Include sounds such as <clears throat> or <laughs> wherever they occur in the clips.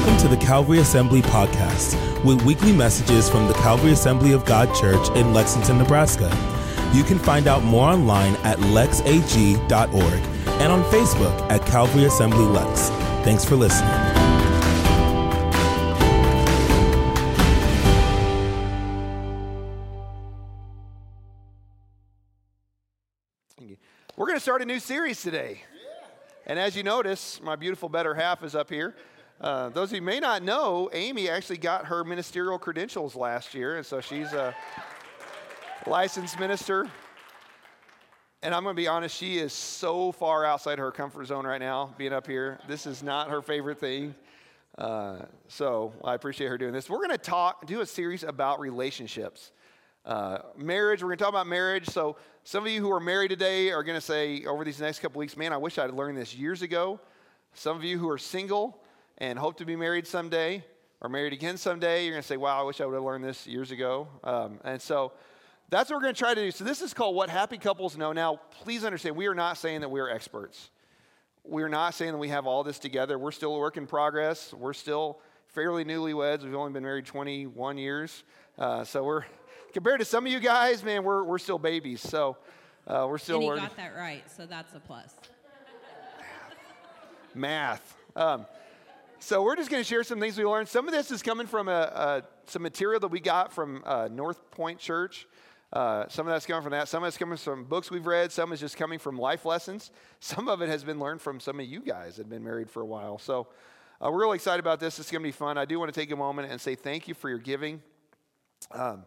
Welcome to the Calvary Assembly Podcast with weekly messages from the Calvary Assembly of God Church in Lexington, Nebraska. You can find out more online at lexag.org and on Facebook at Calvary Assembly Lex. Thanks for listening. We're going to start a new series today. And as you notice, my beautiful better half is up here. Uh, those of you may not know, Amy actually got her ministerial credentials last year, and so she's a licensed minister. And I'm going to be honest, she is so far outside her comfort zone right now, being up here. This is not her favorite thing. Uh, so I appreciate her doing this. We're going to talk, do a series about relationships. Uh, marriage, we're going to talk about marriage. So, some of you who are married today are going to say over these next couple weeks, man, I wish I'd learned this years ago. Some of you who are single and hope to be married someday or married again someday, you're going to say, wow, I wish I would have learned this years ago. Um, and so, that's what we're going to try to do. So, this is called What Happy Couples Know. Now, please understand, we are not saying that we are experts. We're not saying that we have all this together. We're still a work in progress. We're still fairly newlyweds. We've only been married 21 years. Uh, so, we're compared to some of you guys, man, we're, we're still babies. So uh, we're still and he learning. got that right, so that's a plus. Math. Um, so we're just going to share some things we learned. Some of this is coming from a, a some material that we got from uh, North Point Church. Uh, some of that's coming from that. Some of it's coming from books we've read. Some is just coming from life lessons. <laughs> Some of it has been learned from some of you guys that have been married for a while. So uh, we're really excited about this. It's going to be fun. I do want to take a moment and say thank you for your giving. Um,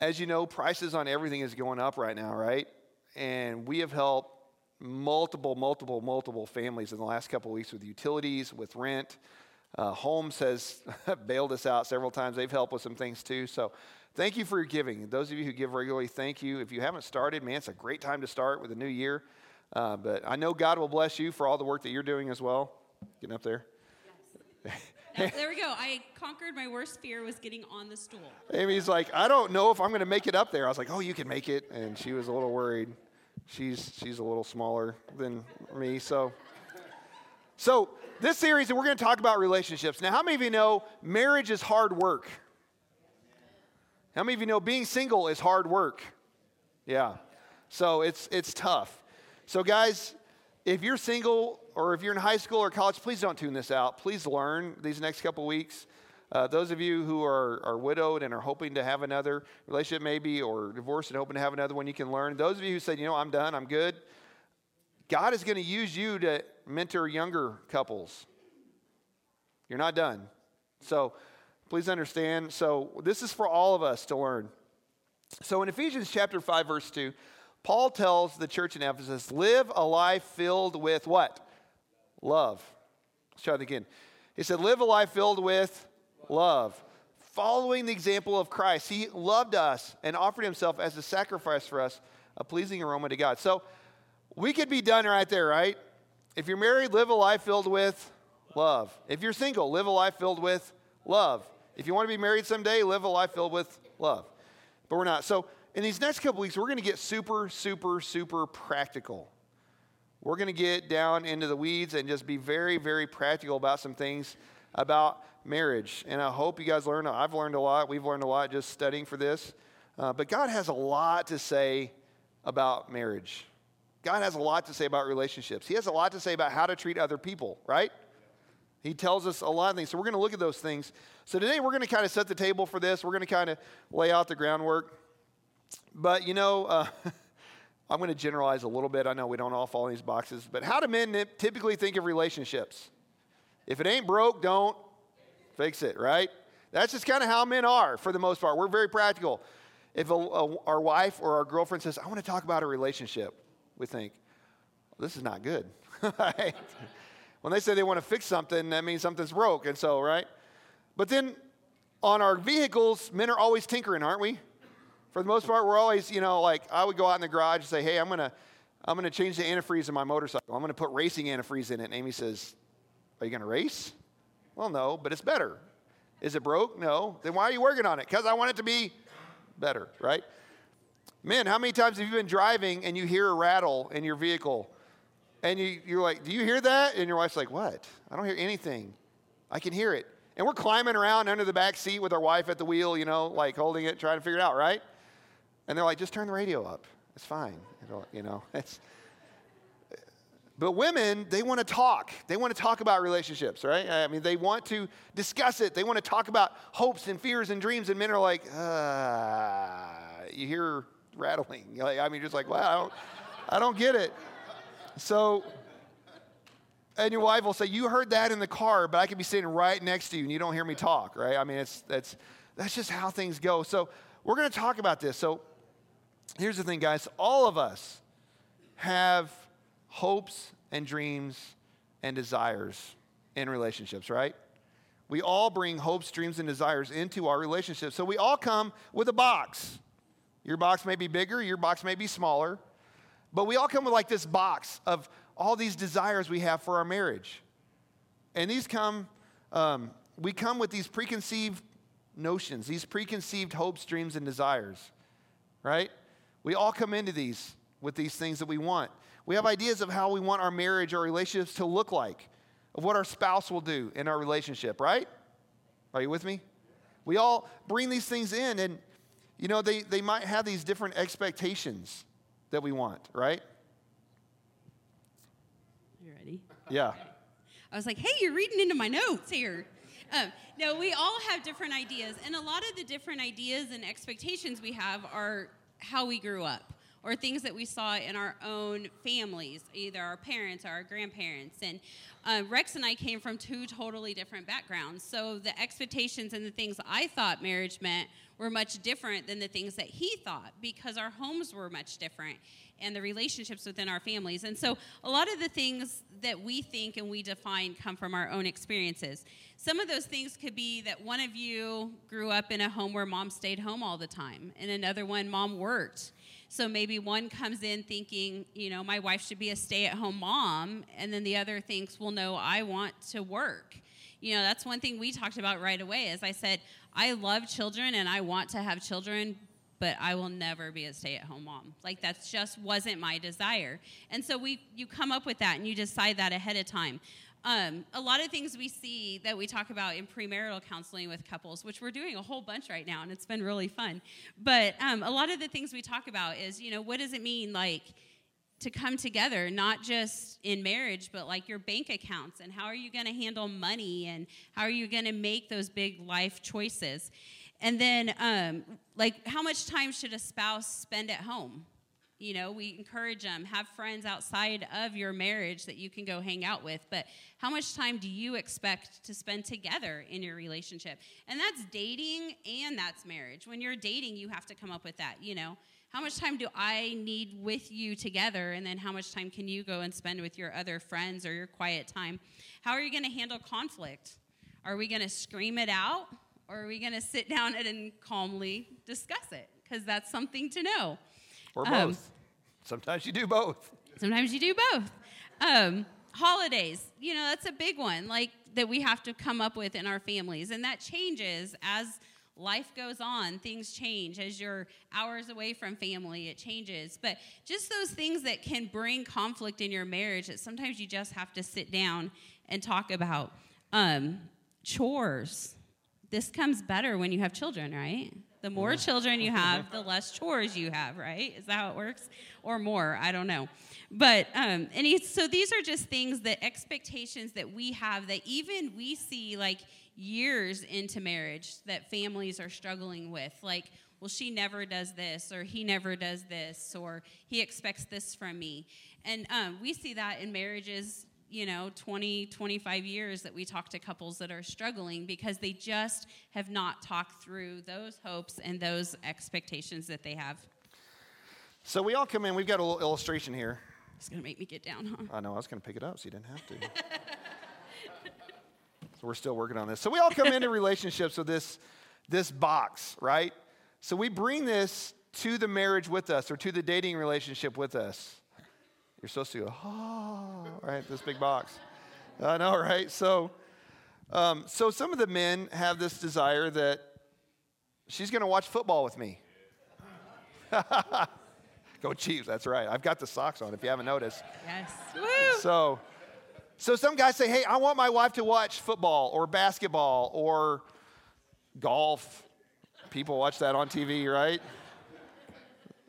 as you know, prices on everything is going up right now, right? And we have helped multiple, multiple, multiple families in the last couple of weeks with utilities, with rent. Uh, Homes has <laughs> bailed us out several times. They've helped with some things too. So thank you for your giving. Those of you who give regularly, thank you. If you haven't started, man, it's a great time to start with a new year. Uh, but I know God will bless you for all the work that you're doing as well. Getting up there. Yes. there we go. I conquered my worst fear was getting on the stool. Amy's like, I don't know if I'm going to make it up there. I was like, Oh, you can make it, and she was a little worried. She's she's a little smaller than me, so. So this series, we're going to talk about relationships. Now, how many of you know marriage is hard work? How many of you know being single is hard work? Yeah. So it's it's tough. So guys, if you're single or if you're in high school or college, please don't tune this out. Please learn these next couple weeks. Uh, those of you who are, are widowed and are hoping to have another relationship, maybe, or divorced and hoping to have another one, you can learn. Those of you who said, you know, I'm done, I'm good, God is going to use you to mentor younger couples. You're not done. So please understand. So this is for all of us to learn. So in Ephesians chapter 5, verse 2, Paul tells the church in Ephesus, live a life filled with what? Love. Let's try it again. He said, live a life filled with love. Following the example of Christ, he loved us and offered himself as a sacrifice for us, a pleasing aroma to God. So we could be done right there, right? If you're married, live a life filled with love. If you're single, live a life filled with love. If you want to be married someday, live a life filled with love. But we're not. So in these next couple weeks, we're going to get super, super, super practical. We're going to get down into the weeds and just be very, very practical about some things about marriage. And I hope you guys learn. I've learned a lot. We've learned a lot just studying for this. Uh, but God has a lot to say about marriage. God has a lot to say about relationships. He has a lot to say about how to treat other people, right? He tells us a lot of things. So we're going to look at those things. So today we're going to kind of set the table for this. We're going to kind of lay out the groundwork. But you know, uh, <laughs> I'm going to generalize a little bit. I know we don't all fall in these boxes, but how do men typically think of relationships? If it ain't broke, don't fix it, right? That's just kind of how men are for the most part. We're very practical. If a, a, our wife or our girlfriend says, I want to talk about a relationship, we think, this is not good. <laughs> right? When they say they want to fix something, that means something's broke. And so, right? But then on our vehicles, men are always tinkering, aren't we? For the most part, we're always, you know, like I would go out in the garage and say, hey, I'm going to I'm going to change the antifreeze in my motorcycle. I'm going to put racing antifreeze in it. And Amy says, Are you going to race? Well, no, but it's better. Is it broke? No. Then why are you working on it? Because I want it to be better, right? Men, how many times have you been driving and you hear a rattle in your vehicle? And you, you're like, Do you hear that? And your wife's like, What? I don't hear anything. I can hear it. And we're climbing around under the back seat with our wife at the wheel, you know, like holding it, trying to figure it out, right? And they're like, just turn the radio up. It's fine. You know, <laughs> it's. But women, they want to talk. They want to talk about relationships, right? I mean, they want to discuss it. They want to talk about hopes and fears and dreams. And men are like, uh, you hear rattling. <laughs> Like, I mean, just like, wow, I don't, I don't get it. So, and your wife will say, You heard that in the car, but I could be sitting right next to you and you don't hear me talk, right? I mean, it's, that's, that's just how things go. So, we're going to talk about this. So, here's the thing, guys all of us have hopes and dreams and desires in relationships, right? We all bring hopes, dreams, and desires into our relationships. So we all come with a box. Your box may be bigger, your box may be smaller, but we all come with like this box of all these desires we have for our marriage. And these come, um, we come with these preconceived notions, these preconceived hopes, dreams, and desires, right? We all come into these with these things that we want. We have ideas of how we want our marriage or relationships to look like, of what our spouse will do in our relationship, right? Are you with me? We all bring these things in, and you know, they, they might have these different expectations that we want, right? You ready? Yeah. I was like, hey, you're reading into my notes here. Um, no, we all have different ideas, and a lot of the different ideas and expectations we have are how we grew up or things that we saw in our own families, either our parents or our grandparents. And uh, Rex and I came from two totally different backgrounds. So the expectations and the things I thought marriage meant were much different than the things that he thought because our homes were much different and the relationships within our families. And so a lot of the things that we think and we define come from our own experiences. Some of those things could be that one of you grew up in a home where mom stayed home all the time, and another one, mom worked. So maybe one comes in thinking, you know, my wife should be a stay at home mom, and then the other thinks, well, no, I want to work. You know, that's one thing we talked about right away. As I said, I love children and I want to have children, but I will never be a stay-at-home mom. Like that's just wasn't my desire. And so we you come up with that and you decide that ahead of time. Um, a lot of things we see that we talk about in premarital counseling with couples, which we're doing a whole bunch right now, and it's been really fun. But um, a lot of the things we talk about is, you know, what does it mean, like, to come together, not just in marriage, but like your bank accounts, and how are you going to handle money, and how are you going to make those big life choices? And then, um, like, how much time should a spouse spend at home? You know, we encourage them, have friends outside of your marriage that you can go hang out with. But how much time do you expect to spend together in your relationship? And that's dating and that's marriage. When you're dating, you have to come up with that, you know. How much time do I need with you together? And then how much time can you go and spend with your other friends or your quiet time? How are you going to handle conflict? Are we going to scream it out? Or are we going to sit down and calmly discuss it? Because that's something to know. Or both. Um, sometimes you do both. Sometimes you do both. Um, holidays, you know, that's a big one, like that we have to come up with in our families. And that changes as life goes on. Things change. As you're hours away from family, it changes. But just those things that can bring conflict in your marriage that sometimes you just have to sit down and talk about. Um, chores. This comes better when you have children, right? The more children you have, <laughs> the less chores you have, right? Is that how it works? Or more, I don't know. But, um, and he, so these are just things that expectations that we have that even we see like years into marriage that families are struggling with. Like, well, she never does this, or he never does this, or he expects this from me. And um, we see that in marriages you know 20 25 years that we talk to couples that are struggling because they just have not talked through those hopes and those expectations that they have. So we all come in we've got a little illustration here. It's going to make me get down huh? I know i was going to pick it up so you didn't have to. <laughs> So we're still working on this. So we all come into relationships with this this box right? So we bring this to the marriage with us or to the dating relationship with us you're supposed to go, oh, right? This big box. I know, right? So, um, so some of the men have this desire that she's going to watch football with me. <laughs> go Chiefs! That's right. I've got the socks on. If you haven't noticed. Yes. So, So some guys say, hey, I want my wife to watch football or basketball or golf. People watch that on TV, right?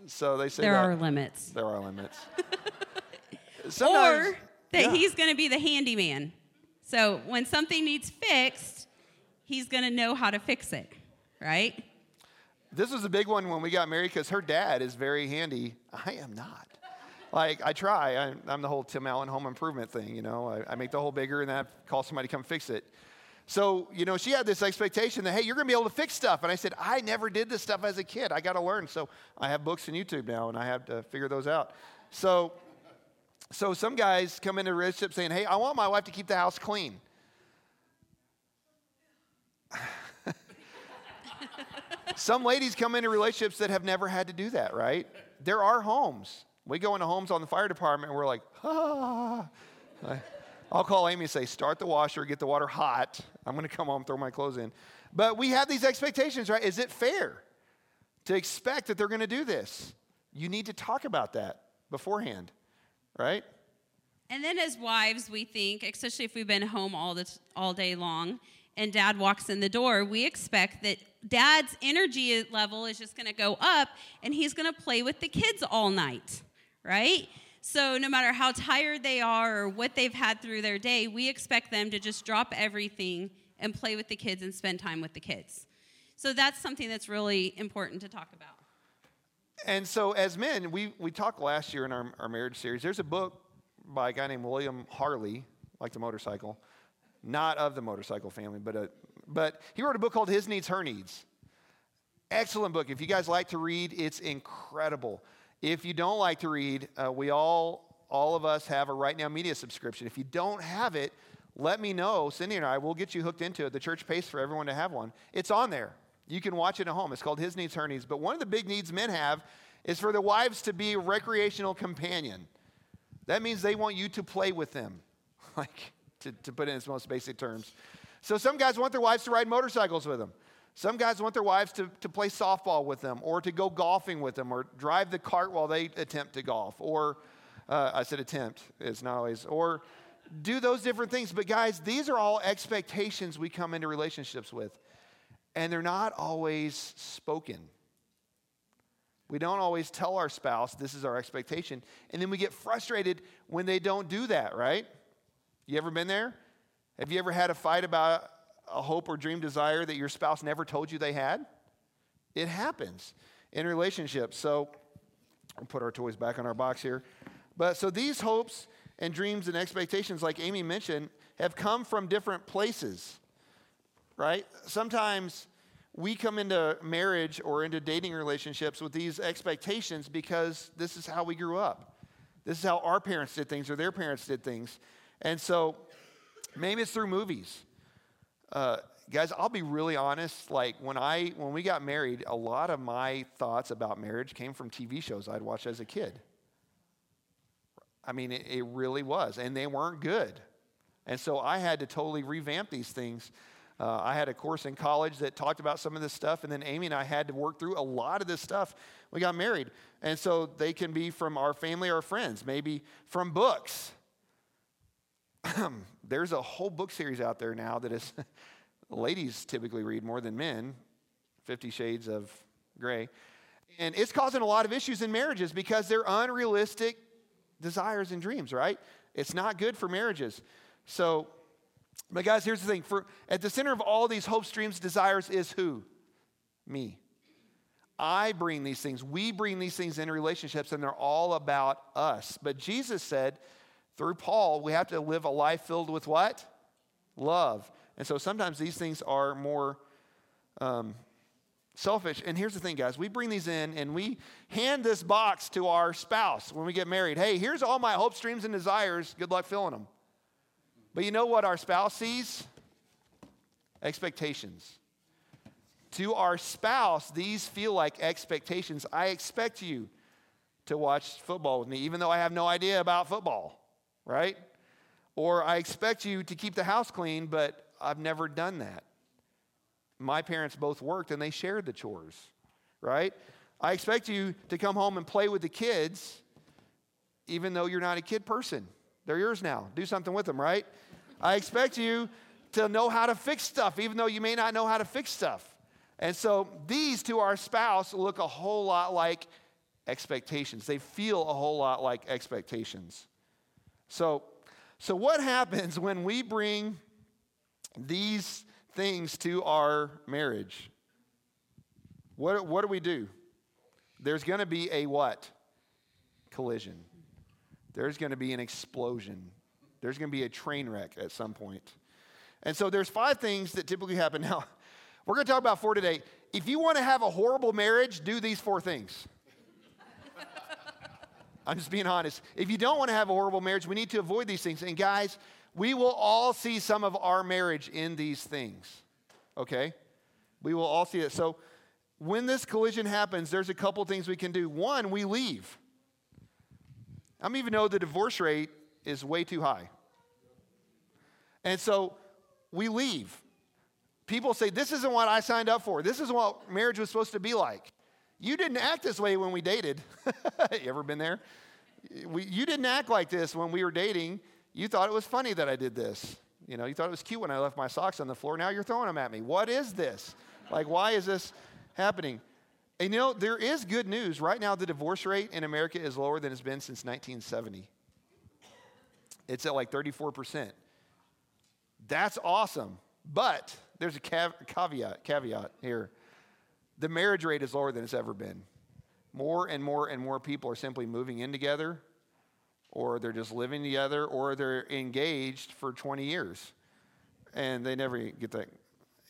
So they say There that. are limits. There are limits. <laughs> Or that yeah. he's going to be the handyman. So when something needs fixed, he's going to know how to fix it, right? This was a big one when we got married because her dad is very handy. I am not. Like, I try. I, I'm the whole Tim Allen home improvement thing, you know. I, I make the hole bigger and then I call somebody to come fix it. So, you know, she had this expectation that, hey, you're going to be able to fix stuff. And I said, I never did this stuff as a kid. I got to learn. So I have books and YouTube now and I have to figure those out. So, so some guys come into a relationship saying, hey, I want my wife to keep the house clean. <laughs> Some ladies come into relationships that have never had to do that, right? There are homes. We go into homes on the fire department and we're like, ah. I'll call Amy and say, start the washer, get the water hot. I'm going to come home, throw my clothes in. But we have these expectations, right? Is it fair to expect that they're going to do this? You need to talk about that beforehand, right? And then as wives, we think, especially if we've been home all the all day long, and dad walks in the door, we expect that dad's energy level is just going to go up, and he's going to play with the kids all night, right? So no matter how tired they are or what they've had through their day, we expect them to just drop everything and play with the kids and spend time with the kids. So that's something that's really important to talk about. And so, as men, we, we talked last year in our, our marriage series. There's a book by a guy named William Harley, like the motorcycle, not of the motorcycle family, but, a, but he wrote a book called His Needs, Her Needs. Excellent book. If you guys like to read, it's incredible. If you don't like to read, uh, we all, all of us have a Right Now Media subscription. If you don't have it, let me know. Cindy and I will get you hooked into it. The church pays for everyone to have one. It's on there. You can watch it at home. It's called His Needs, Her Needs. But one of the big needs men have is for their wives to be a recreational companion. That means they want you to play with them, <laughs> like to, to put it in its most basic terms. So some guys want their wives to ride motorcycles with them. Some guys want their wives to, to play softball with them or to go golfing with them or drive the cart while they attempt to golf or uh, I said attempt, it's not always, or do those different things. But guys, these are all expectations we come into relationships with, and they're not always spoken. We don't always tell our spouse this is our expectation, and then we get frustrated when they don't do that, right? You ever been there? Have you ever had a fight about a hope or dream desire that your spouse never told you they had? It happens in relationships. So, I'll put our toys back on our box here. But so these hopes and dreams and expectations, like Amy mentioned, have come from different places, right? Sometimes we come into marriage or into dating relationships with these expectations because this is how we grew up. This is how our parents did things or their parents did things. And so maybe it's through movies. Uh, guys, I'll be really honest. Like when I when we got married, a lot of my thoughts about marriage came from TV shows I'd watched as a kid. I mean, it, it really was, and they weren't good. And so I had to totally revamp these things. Uh, I had a course in college that talked about some of this stuff, and then Amy and I had to work through a lot of this stuff. We got married. And so they can be from our family or friends, maybe from books. <clears throat> There's a whole book series out there now that is, <laughs> ladies typically read more than men Fifty Shades of Grey. And it's causing a lot of issues in marriages because they're unrealistic desires and dreams, right? It's not good for marriages. So, but guys, here's the thing. For at the center of all these hopes, dreams, desires is who? Me. I bring these things. We bring these things into relationships, and they're all about us. But Jesus said, through Paul, we have to live a life filled with what? Love. And so sometimes these things are more um, selfish. And here's the thing, guys we bring these in and we hand this box to our spouse when we get married. Hey, here's all my hopes, dreams, and desires. Good luck filling them. But you know what our spouse sees? Expectations. To our spouse, these feel like expectations. I expect you to watch football with me, even though I have no idea about football, right? Or I expect you to keep the house clean, but I've never done that. My parents both worked and they shared the chores, right? I expect you to come home and play with the kids, even though you're not a kid person. They're yours now. Do something with them, right? I expect you to know how to fix stuff, even though you may not know how to fix stuff. And so these to our spouse look a whole lot like expectations. They feel a whole lot like expectations. So, so what <laughs> happens when we bring these things to our marriage? What, what do we do? There's going to be a what? Collision. There's going to be an explosion. There's going to be a train wreck at some point. And so there's five things that typically happen. Now, <laughs> we're going to talk about four today. If you want to have a horrible marriage, do these four things. <laughs> I'm just being honest. If you don't want to have a horrible marriage, we need to avoid these things. And guys, we will all see some of our marriage in these things. Okay? We will all see it. So when this collision happens, there's a couple things we can do. One, we leave. I'm even know the divorce rate is way too high. And so we leave. People say, This isn't what I signed up for. This isn't what marriage was supposed to be like. You didn't act this way when we dated. <laughs> you ever been there? We, you didn't act like this when we were dating. You thought it was funny that I did this. You know, you thought it was cute when I left my socks on the floor. Now you're throwing them at me. What is this? Like, why is this happening? And you know, there is good news. Right now, the divorce rate in America is lower than it's been since 1970. It's at like 34%. That's awesome. But there's a caveat, caveat here. The marriage rate is lower than it's ever been. More and more and more people are simply moving in together, or they're just living together, or they're engaged for 20 years and they never get that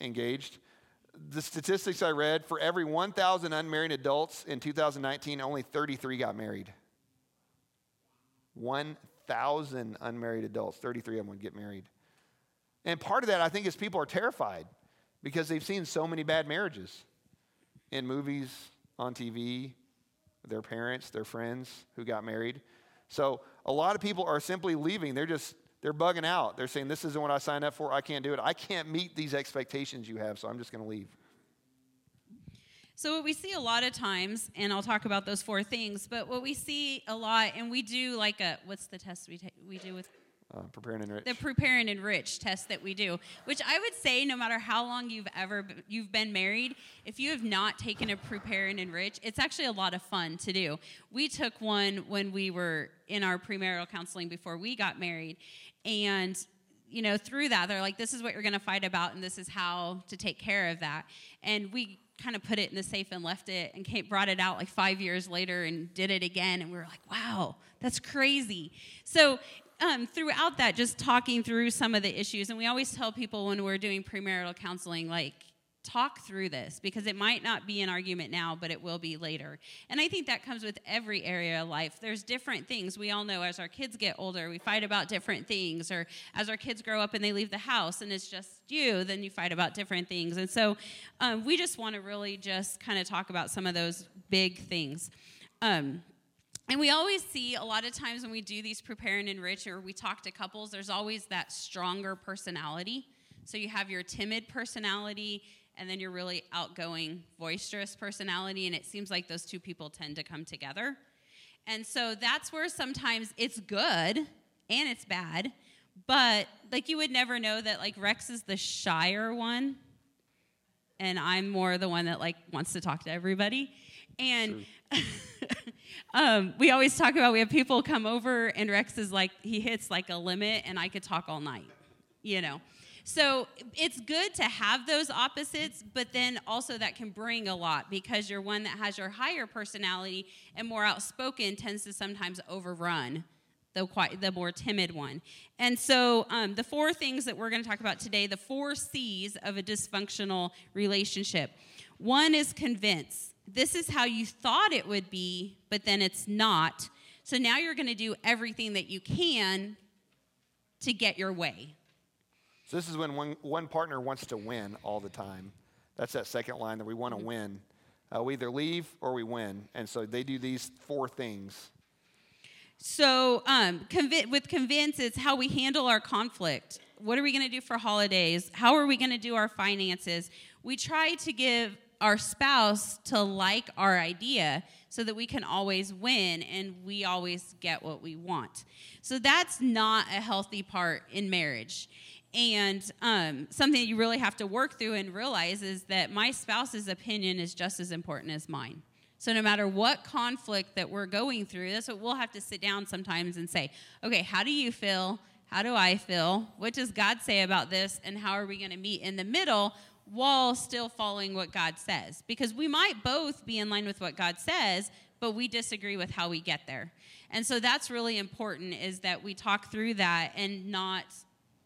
engaged. The statistics I read for every 1,000 unmarried adults in 2019, only 33 got married. 1,000 unmarried adults, 33 of them would get married. And part of that, I think, is people are terrified because they've seen so many bad marriages in movies, on TV, their parents, their friends who got married. So a lot of people are simply leaving. They're just, they're bugging out. They're saying, This isn't what I signed up for. I can't do it. I can't meet these expectations you have, so I'm just going to leave. So, what we see a lot of times, and I'll talk about those four things, but what we see a lot, and we do like a, what's the test we, ta- we do with uh, prepare and enrich. The prepare and enrich test that we do, which I would say, no matter how long you've ever you've been married, if you have not taken a prepare and enrich, it's actually a lot of fun to do. We took one when we were in our premarital counseling before we got married, and you know through that they're like, this is what you're going to fight about, and this is how to take care of that, and we kind of put it in the safe and left it and Kate brought it out like five years later and did it again and we were like wow that's crazy. So um, throughout that, just talking through some of the issues, and we always tell people when we're doing premarital counseling, like, talk through this because it might not be an argument now, but it will be later. And I think that comes with every area of life. There's different things. We all know as our kids get older, we fight about different things, or as our kids grow up and they leave the house and it's just you, then you fight about different things. And so um, we just want to really just kind of talk about some of those big things. Um, and we always see a lot of times when we do these prepare and enrich or we talk to couples, there's always that stronger personality. So you have your timid personality and then your really outgoing, boisterous personality. And it seems like those two people tend to come together. And so that's where sometimes it's good and it's bad. But like you would never know that like Rex is the shyer one and I'm more the one that like wants to talk to everybody. And <laughs> um, we always talk about we have people come over and Rex is like he hits like a limit and I could talk all night, you know. So it's good to have those opposites, but then also that can bring a lot because you're one that has your higher personality and more outspoken tends to sometimes overrun the the more timid one. And so um, the four things that we're going to talk about today, the four C's of a dysfunctional relationship. One is convince this is how you thought it would be, but then it's not. So now you're going to do everything that you can to get your way. So this is when one, one partner wants to win all the time. That's that second line that we want to mm-hmm. win. Uh, we either leave or we win. And so they do these four things. So um, conv- with convince, it's how we handle our conflict. What are we going to do for holidays? How are we going to do our finances? We try to give our spouse to like our idea so that we can always win and we always get what we want. So that's not a healthy part in marriage. And um, something you really have to work through and realize is that my spouse's opinion is just as important as mine. So no matter what conflict that we're going through, that's what we'll have to sit down sometimes and say, okay, how do you feel? How do I feel? What does God say about this? And how are we going to meet in the middle while still following what God says? Because we might both be in line with what God says, but we disagree with how we get there. And so that's really important is that we talk through that and not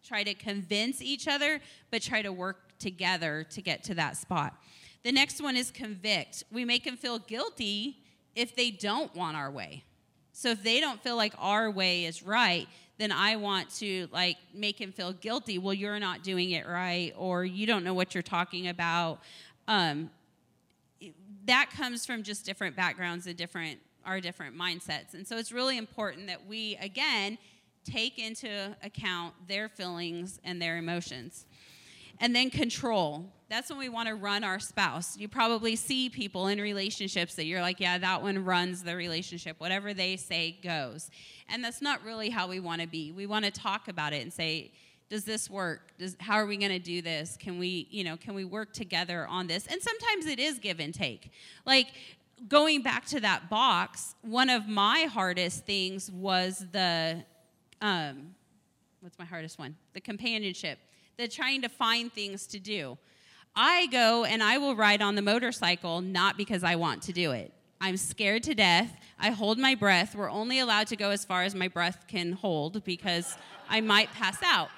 try to convince each other, but try to work together to get to that spot. The next one is convict. We make them feel guilty if they don't want our way. So if they don't feel like our way is right, then I want to like make him feel guilty. Well, you're not doing it right, or you don't know what you're talking about. Um, that comes from just different backgrounds and different our different mindsets, and so it's really important that we again take into account their feelings and their emotions. And then control. That's when we want to run our spouse. You probably see people in relationships that you're like, yeah, that one runs the relationship. Whatever they say goes. And that's not really how we want to be. We want to talk about it and say, does this work? Does, how are we going to do this? Can we, you know, can we work together on this? And sometimes it is give and take. Like going back to that box, one of my hardest things was the, um, what's my hardest one? The companionship, the trying to find things to do. I go and I will ride on the motorcycle not because I want to do it. I'm scared to death. I hold my breath. We're only allowed to go as far as my breath can hold because I might pass out.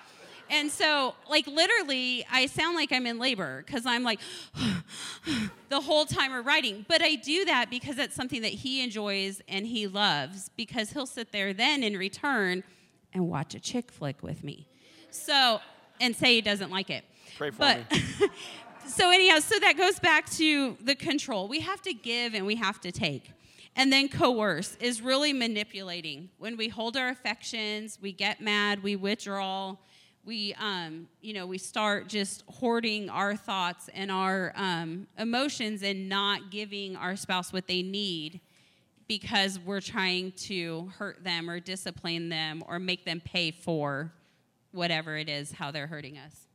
And so, like, literally, I sound like I'm in labor because I'm like <sighs> the whole time we're writing. But I do that because that's something that he enjoys and he loves because he'll sit there then in return and watch a chick flick with me. So, and say he doesn't like it. Pray for but, me. <laughs> so anyhow, so that goes back to the control. We have to give and we have to take. And then coerce is really manipulating. When we hold our affections, we get mad, we withdraw, we, um, you know, we start just hoarding our thoughts and our um, emotions and not giving our spouse what they need because we're trying to hurt them or discipline them or make them pay for whatever it is how they're hurting us.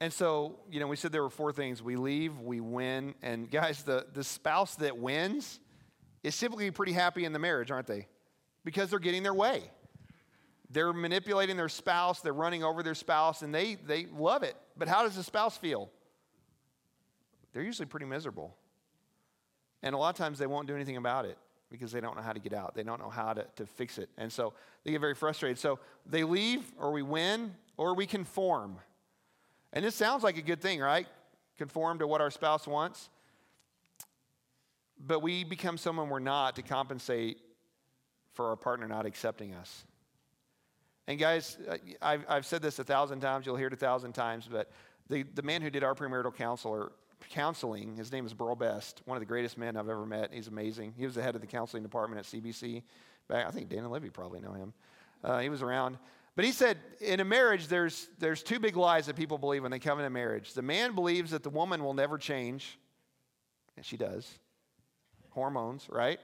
And so, you know, we said there were four things. We leave, we win, and guys, the, the spouse that wins is typically pretty happy in the marriage, aren't they? Because they're getting their way. They're manipulating their spouse, they're running over their spouse, and they, they love it. But how does the spouse feel? They're usually pretty miserable. And a lot of times they won't do anything about it because they don't know how to get out. They don't know how to, to fix it. And so they get very frustrated. So they leave, or we win, or we conform. And this sounds like a good thing, right? Conform to what our spouse wants. But we become someone we're not to compensate for our partner not accepting us. And guys, I've, I've said this a thousand times, you'll hear it a thousand times, but the, the man who did our premarital counselor, counseling, his name is Burl Best, one of the greatest men I've ever met. He's amazing. He was the head of the counseling department at CBC. Back, I think Dan and Levy probably know him. Uh, he was around. But he said, in a marriage, there's, there's two big lies that people believe when they come into marriage. The man believes that the woman will never change, and she does. Hormones, right?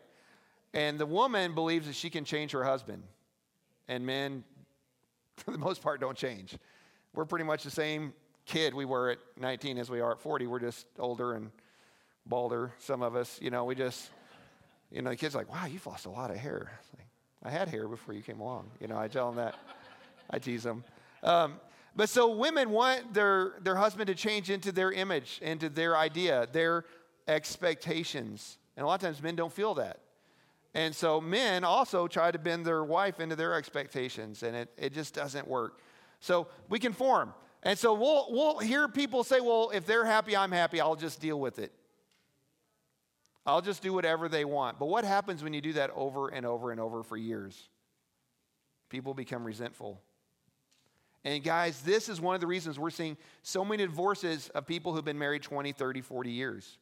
And the woman believes that she can change her husband. And men, <laughs> for the most part, don't change. We're pretty much the same kid we were at 19 as we are at 40. We're just older and balder, some of us. You know, we just, you know, the kid's like, wow, you've lost a lot of hair. Like, I had hair before you came along. You know, I tell them that. <laughs> I tease them. Um, but so women want their, their husband to change into their image, into their idea, their expectations. And a lot of times men don't feel that. And so men also try to bend their wife into their expectations, and it, it just doesn't work. So we conform. And so we'll, we'll hear people say, well, if they're happy, I'm happy, I'll just deal with it. I'll just do whatever they want. But what happens when you do that over and over and over for years? People become resentful. And guys, this is one of the reasons we're seeing so many divorces of people who've been married 20, 30, 40 years.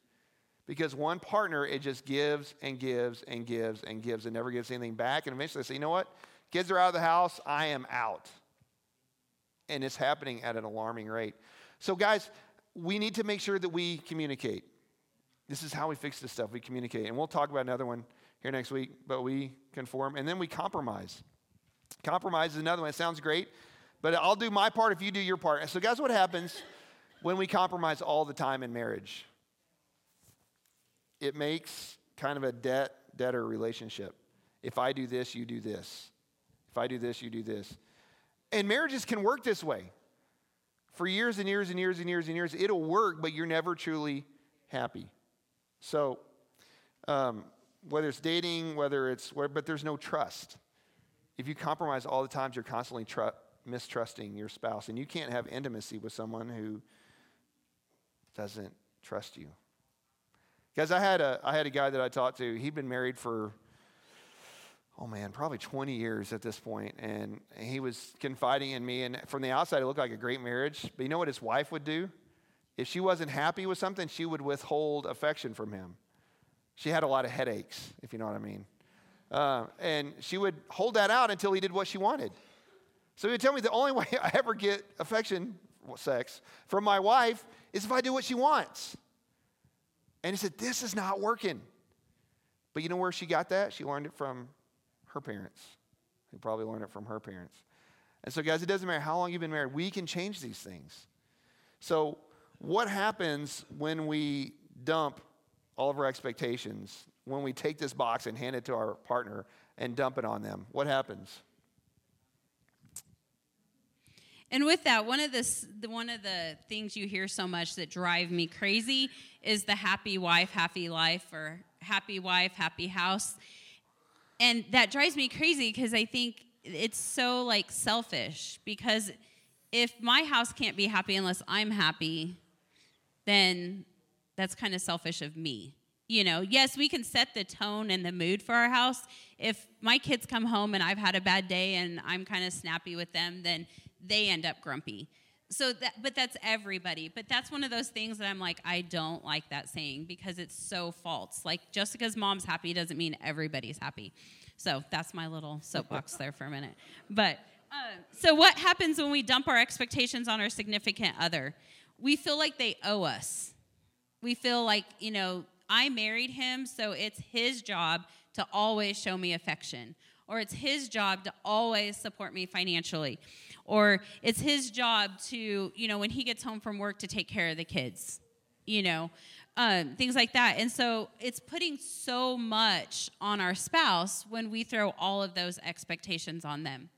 Because one partner, it just gives and gives and gives and gives and never gives anything back. And eventually they say, you know what? Kids are out of the house, I am out. And it's happening at an alarming rate. So, guys, we need to make sure that we communicate. This is how we fix this stuff. We communicate. And we'll talk about another one here next week, but we conform. And then we compromise. Compromise is another one. It sounds great, but I'll do my part if you do your part. So, guys, what happens when we compromise all the time in marriage? It makes kind of a debt debtor relationship. If I do this, you do this. If I do this, you do this. And marriages can work this way. For years and years and years and years and years, it'll work, but you're never truly happy. So, um, whether it's dating, whether it's, but there's no trust. If you compromise all the times, you're constantly tr- mistrusting your spouse, and you can't have intimacy with someone who doesn't trust you. Guys, I had a, I had a guy that I talked to. He'd been married for, oh man, probably 20 years at this point, and he was confiding in me. And from the outside, it looked like a great marriage. But you know what his wife would do? If she wasn't happy with something, she would withhold affection from him. She had a lot of headaches, if you know what I mean. Uh, and she would hold that out until he did what she wanted. So he would tell me the only <laughs> way I ever get affection, sex, from my wife is if I do what she wants. And he said, This is not working. But you know where she got that? She learned it from her parents. He probably learned it from her parents. And so, guys, it doesn't matter how long you've been married, we can change these things. So, what happens when we dump all of our expectations, when we take this box and hand it to our partner and dump it on them? What happens? And with that, one of the, one of the things you hear so much that drive me crazy is the happy wife, happy life, or happy wife, happy house. And that drives me crazy because I think it's so like selfish because if my house can't be happy unless I'm happy, then that's kind of selfish of me. You know, yes, we can set the tone and the mood for our house. If my kids come home and I've had a bad day and I'm kind of snappy with them, then they end up grumpy. So that but that's everybody. But that's one of those things that I'm like I don't like that saying because it's so false. Like just because mom's happy doesn't mean everybody's happy. So that's my little soapbox there for a minute. But uh, so what happens when we dump our expectations on our significant other? We feel like they owe us. We feel like, you know, I married him, so it's his job to always show me affection, or it's his job to always support me financially, or it's his job to, you know, when he gets home from work to take care of the kids, you know, um, things like that. And so it's putting so much on our spouse when we throw all of those expectations on them.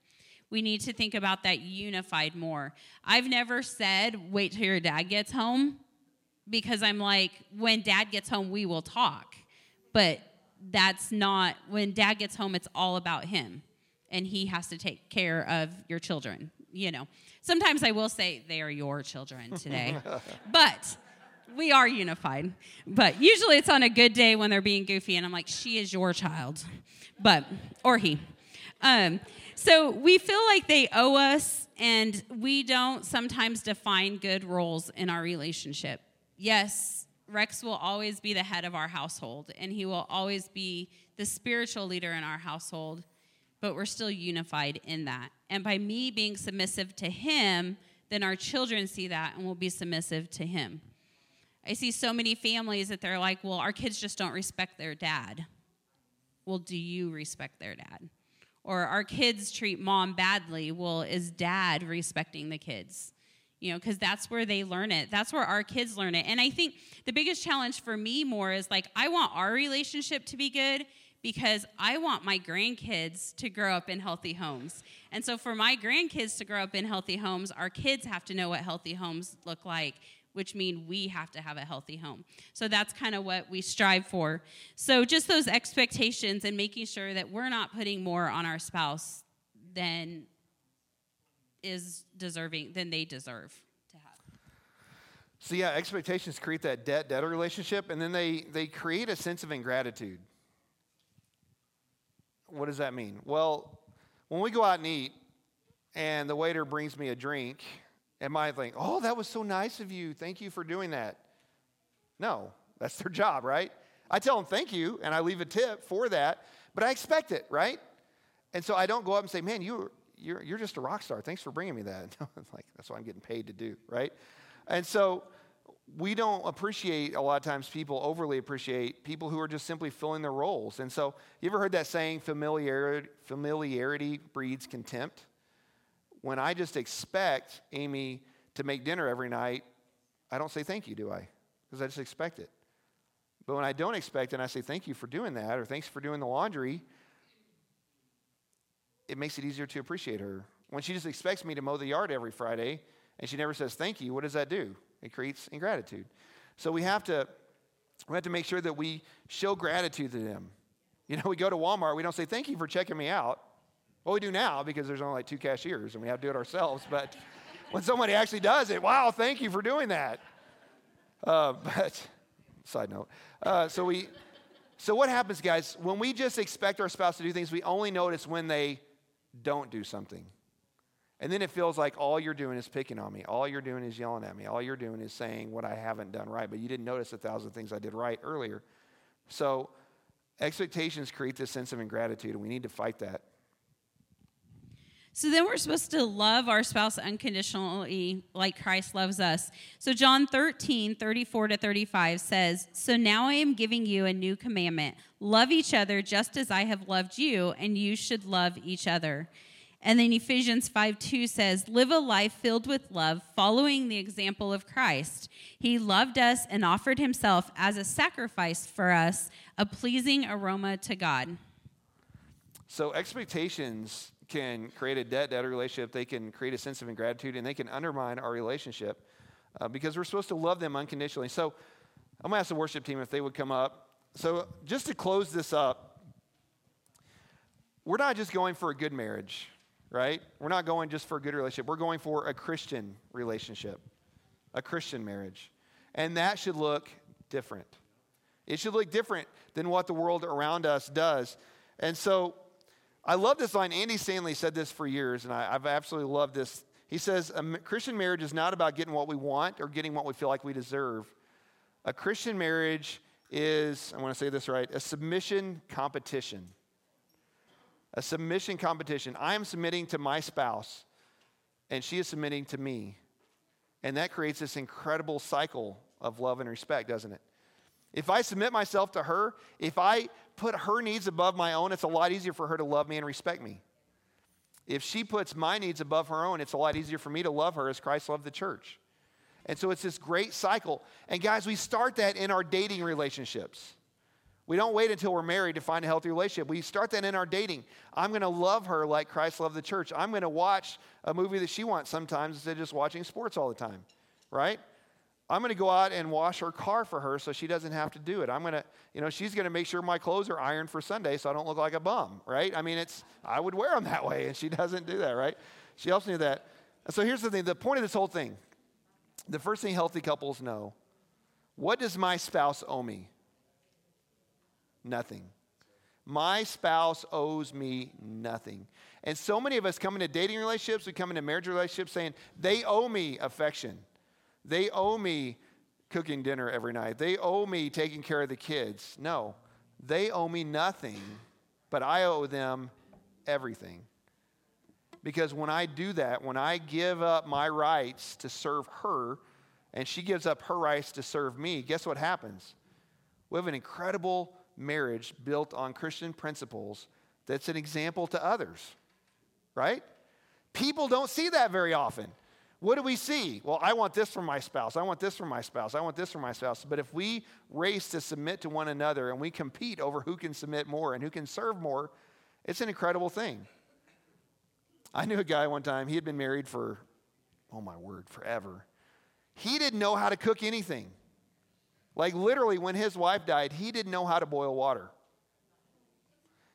We need to think about that unified more. I've never said, wait till your dad gets home because I'm like, when dad gets home, we will talk. But that's not, when dad gets home, it's all about him. And he has to take care of your children, you know. Sometimes I will say they are your children today. <laughs> but we are unified. But usually it's on a good day when they're being goofy, and I'm like, she is your child. But, or he. Um, so we feel like they owe us, and we don't sometimes define good roles in our relationship yes, Rex will always be the head of our household, and he will always be the spiritual leader in our household, but we're still unified in that. And by me being submissive to him, then our children see that and will be submissive to him. I see so many families that they're like, well, our kids just don't respect their dad. Well, do you respect their dad? Or our kids treat mom badly. Well, is dad respecting the kids? you know, because that's where they learn it. That's where our kids learn it. And I think the biggest challenge for me more is like, I want our relationship to be good because I want my grandkids to grow up in healthy homes. And so, for my grandkids to grow up in healthy homes, our kids have to know what healthy homes look like, which mean we have to have a healthy home. So that's kind of what we strive for. So just those expectations and making sure that we're not putting more on our spouse than is deserving than they deserve to have. So yeah, expectations create that debt debtor relationship, and then they they create a sense of ingratitude. What does that mean? Well, when we go out and eat, and the waiter brings me a drink, am I think, oh, that was so nice of you. Thank you for doing that. No, that's their job, right? I tell them thank you, and I leave a tip for that, but I expect it, right? And so I don't go up and say, man, you you're, you're just a rock star. Thanks for bringing me that. <laughs> like, that's what I'm getting paid to do, right? And so we don't appreciate a lot of times people overly appreciate people who are just simply filling their roles. And so, you ever heard that saying, familiarity, familiarity breeds contempt? When I just expect Amy to make dinner every night, I don't say thank you, do I? Because I just expect it. But when I don't expect and I say thank you for doing that or thanks for doing the laundry, it makes it easier to appreciate her. When she just expects me to mow the yard every Friday and she never says thank you, what does that do? It creates ingratitude. So we have to we have to make sure that we show gratitude to them. You know, <laughs> we go to Walmart, we don't say thank you for checking me out. Well, we do now because there's only like two cashiers and we have to do it ourselves. <laughs> But when somebody actually does it, wow, thank you for doing that. Uh, <laughs> but side note. Uh, so we, so what happens, guys? When we just expect our spouse to do things, we only notice when they don't do something. And then it feels like all you're doing is picking on me. All you're doing is yelling at me. All you're doing is saying what I haven't done right. But you didn't notice a thousand things I did right earlier. So expectations create this sense of ingratitude, and we need to fight that. So then we're supposed to love our spouse unconditionally like Christ loves us. So John 13, 34 to 35 says, So now I am giving you a new commandment love each other just as I have loved you, and you should love each other. And then Ephesians 5 2 says, Live a life filled with love, following the example of Christ. He loved us and offered himself as a sacrifice for us, a pleasing aroma to God. So expectations can create a debt debtor relationship, they can create a sense of ingratitude, and they can undermine our relationship uh, because we're supposed to love them unconditionally. So I'm going to ask the worship team if they would come up. So just to close this up, we're not just going for a good marriage, right? We're not going just for a good relationship. We're going for a Christian relationship, a Christian marriage. And that should look different. It should look different than what the world around us does. And so I love this line. Andy Stanley said this for years, and I, have absolutely loved this. He says, A Christian marriage is not about getting what we want or getting what we feel like we deserve. A Christian marriage is, I want to say this right, a submission competition. A submission competition. I am submitting to my spouse, and she is submitting to me. And that creates this incredible cycle of love and respect, doesn't it? If I submit myself to her, if I put her needs above my own, it's a lot easier for her to love me and respect me. If she puts my needs above her own, it's a lot easier for me to love her as Christ loved the church. And so it's this great cycle. And guys, we start that in our dating relationships. We don't wait until we're married to find a healthy relationship. We start that in our dating. I'm going to love her like Christ loved the church. I'm going to watch a movie that she wants sometimes instead of just watching sports all the time, right? I'm going to go out and wash her car for her so she doesn't have to do it. I'm going to, you know, she's going to make sure my clothes are ironed for Sunday so I don't look like a bum, right? I mean, it's, I would wear them that way, and she <laughs> doesn't do that, right? She helps me with that. So here's the thing the point of this whole thing the first thing healthy couples know what does my spouse owe me? Nothing. My spouse owes me nothing. And so many of us come into dating relationships, we come into marriage relationships saying, they owe me affection. They owe me cooking dinner every night. They owe me taking care of the kids. No, they owe me nothing, but I owe them everything. Because when I do that, when I give up my rights to serve her, and she gives up her rights to serve me, guess what happens? We have an incredible marriage built on Christian principles that's an example to others, right? People don't see that very often. What do we see? Well, I want this from my spouse. I want this from my spouse. I want this from my spouse. But if we race to submit to one another and we compete over who can submit more and who can serve more, it's an incredible thing. I knew a guy one time, he had been married for, oh my word, forever. He didn't know how to cook anything. Like literally, when his wife died, he didn't know how to boil water.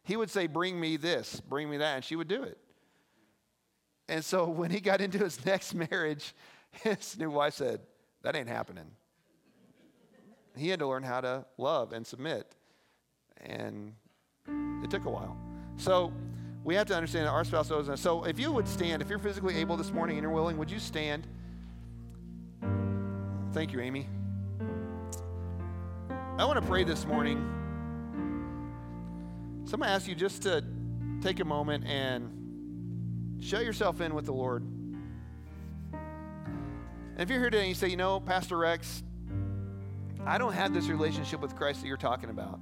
He would say, Bring me this, bring me that, and she would do it. And so <laughs> when he got into his next <laughs> marriage, his new wife said, That ain't happening. He had to learn how to love and submit. And it took a while. So we have to understand that our spouse owes us. So if you would stand, if you're physically able this morning and you're willing, would you stand? Thank you, Amy. I want to pray this morning. So I'm going to ask you just to take a moment and Shut yourself in with the Lord. And if you're here today and you say, you know, Pastor Rex, I don't have this relationship with Christ that you're talking about.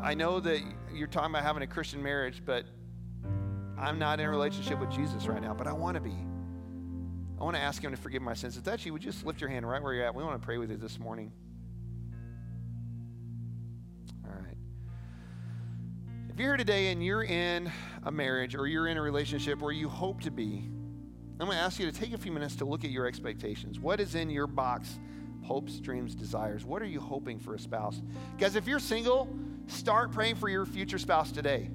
I know that you're talking about having a Christian marriage, but I'm not in a relationship with Jesus right now, but I want to be. I want to ask Him to forgive my sins. If that's you, would you just lift your hand right where you're at? We want to pray with you this morning. If you're here today and you're in a marriage or you're in a relationship where you hope to be, I'm going to ask you to take a few minutes to look at your expectations. What is in your box? Hopes, dreams, desires. What are you hoping for a spouse? Guys, if you're single, start praying for your future spouse today.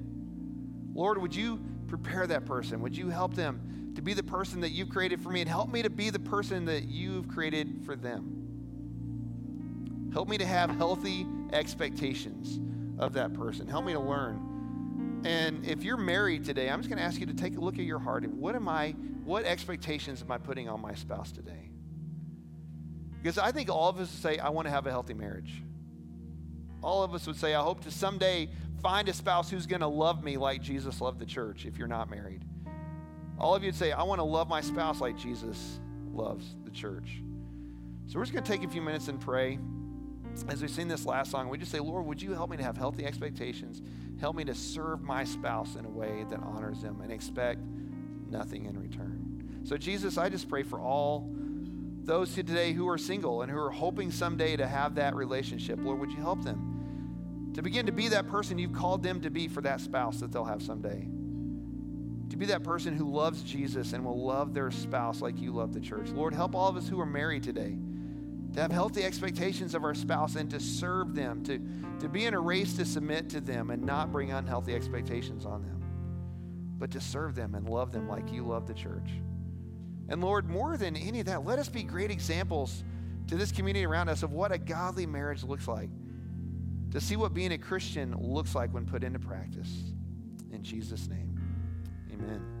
Lord, would you prepare that person? Would you help them to be the person that you've created for me and help me to be the person that you've created for them? Help me to have healthy expectations of that person. Help me to learn and if you're married today, I'm just going to ask you to take a look at your heart. And what am I, what expectations am I putting on my spouse today? Because I think all of us say, I want to have a healthy marriage. All of us would say, I hope to someday find a spouse who's going to love me like Jesus loved the church if you're not married. All of you would say, I want to love my spouse like Jesus loves the church. So we're just going to take a few minutes and pray. As we sing this last song, we just say, Lord, would you help me to have healthy expectations? Help me to serve my spouse in a way that honors them and expect nothing in return. So, Jesus, I just pray for all those who today who are single and who are hoping someday to have that relationship. Lord, would you help them to begin to be that person you've called them to be for that spouse that they'll have someday? To be that person who loves Jesus and will love their spouse like you love the church. Lord, help all of us who are married today to have healthy expectations of our spouse and to serve them, to, to be in a race to submit to them and not bring unhealthy expectations on them, but to serve them and love them like you love the church. And Lord, more than any of that, let us be great examples to this community around us of what a godly marriage looks like, to see what being a Christian looks like when put into practice. In Jesus' name, amen.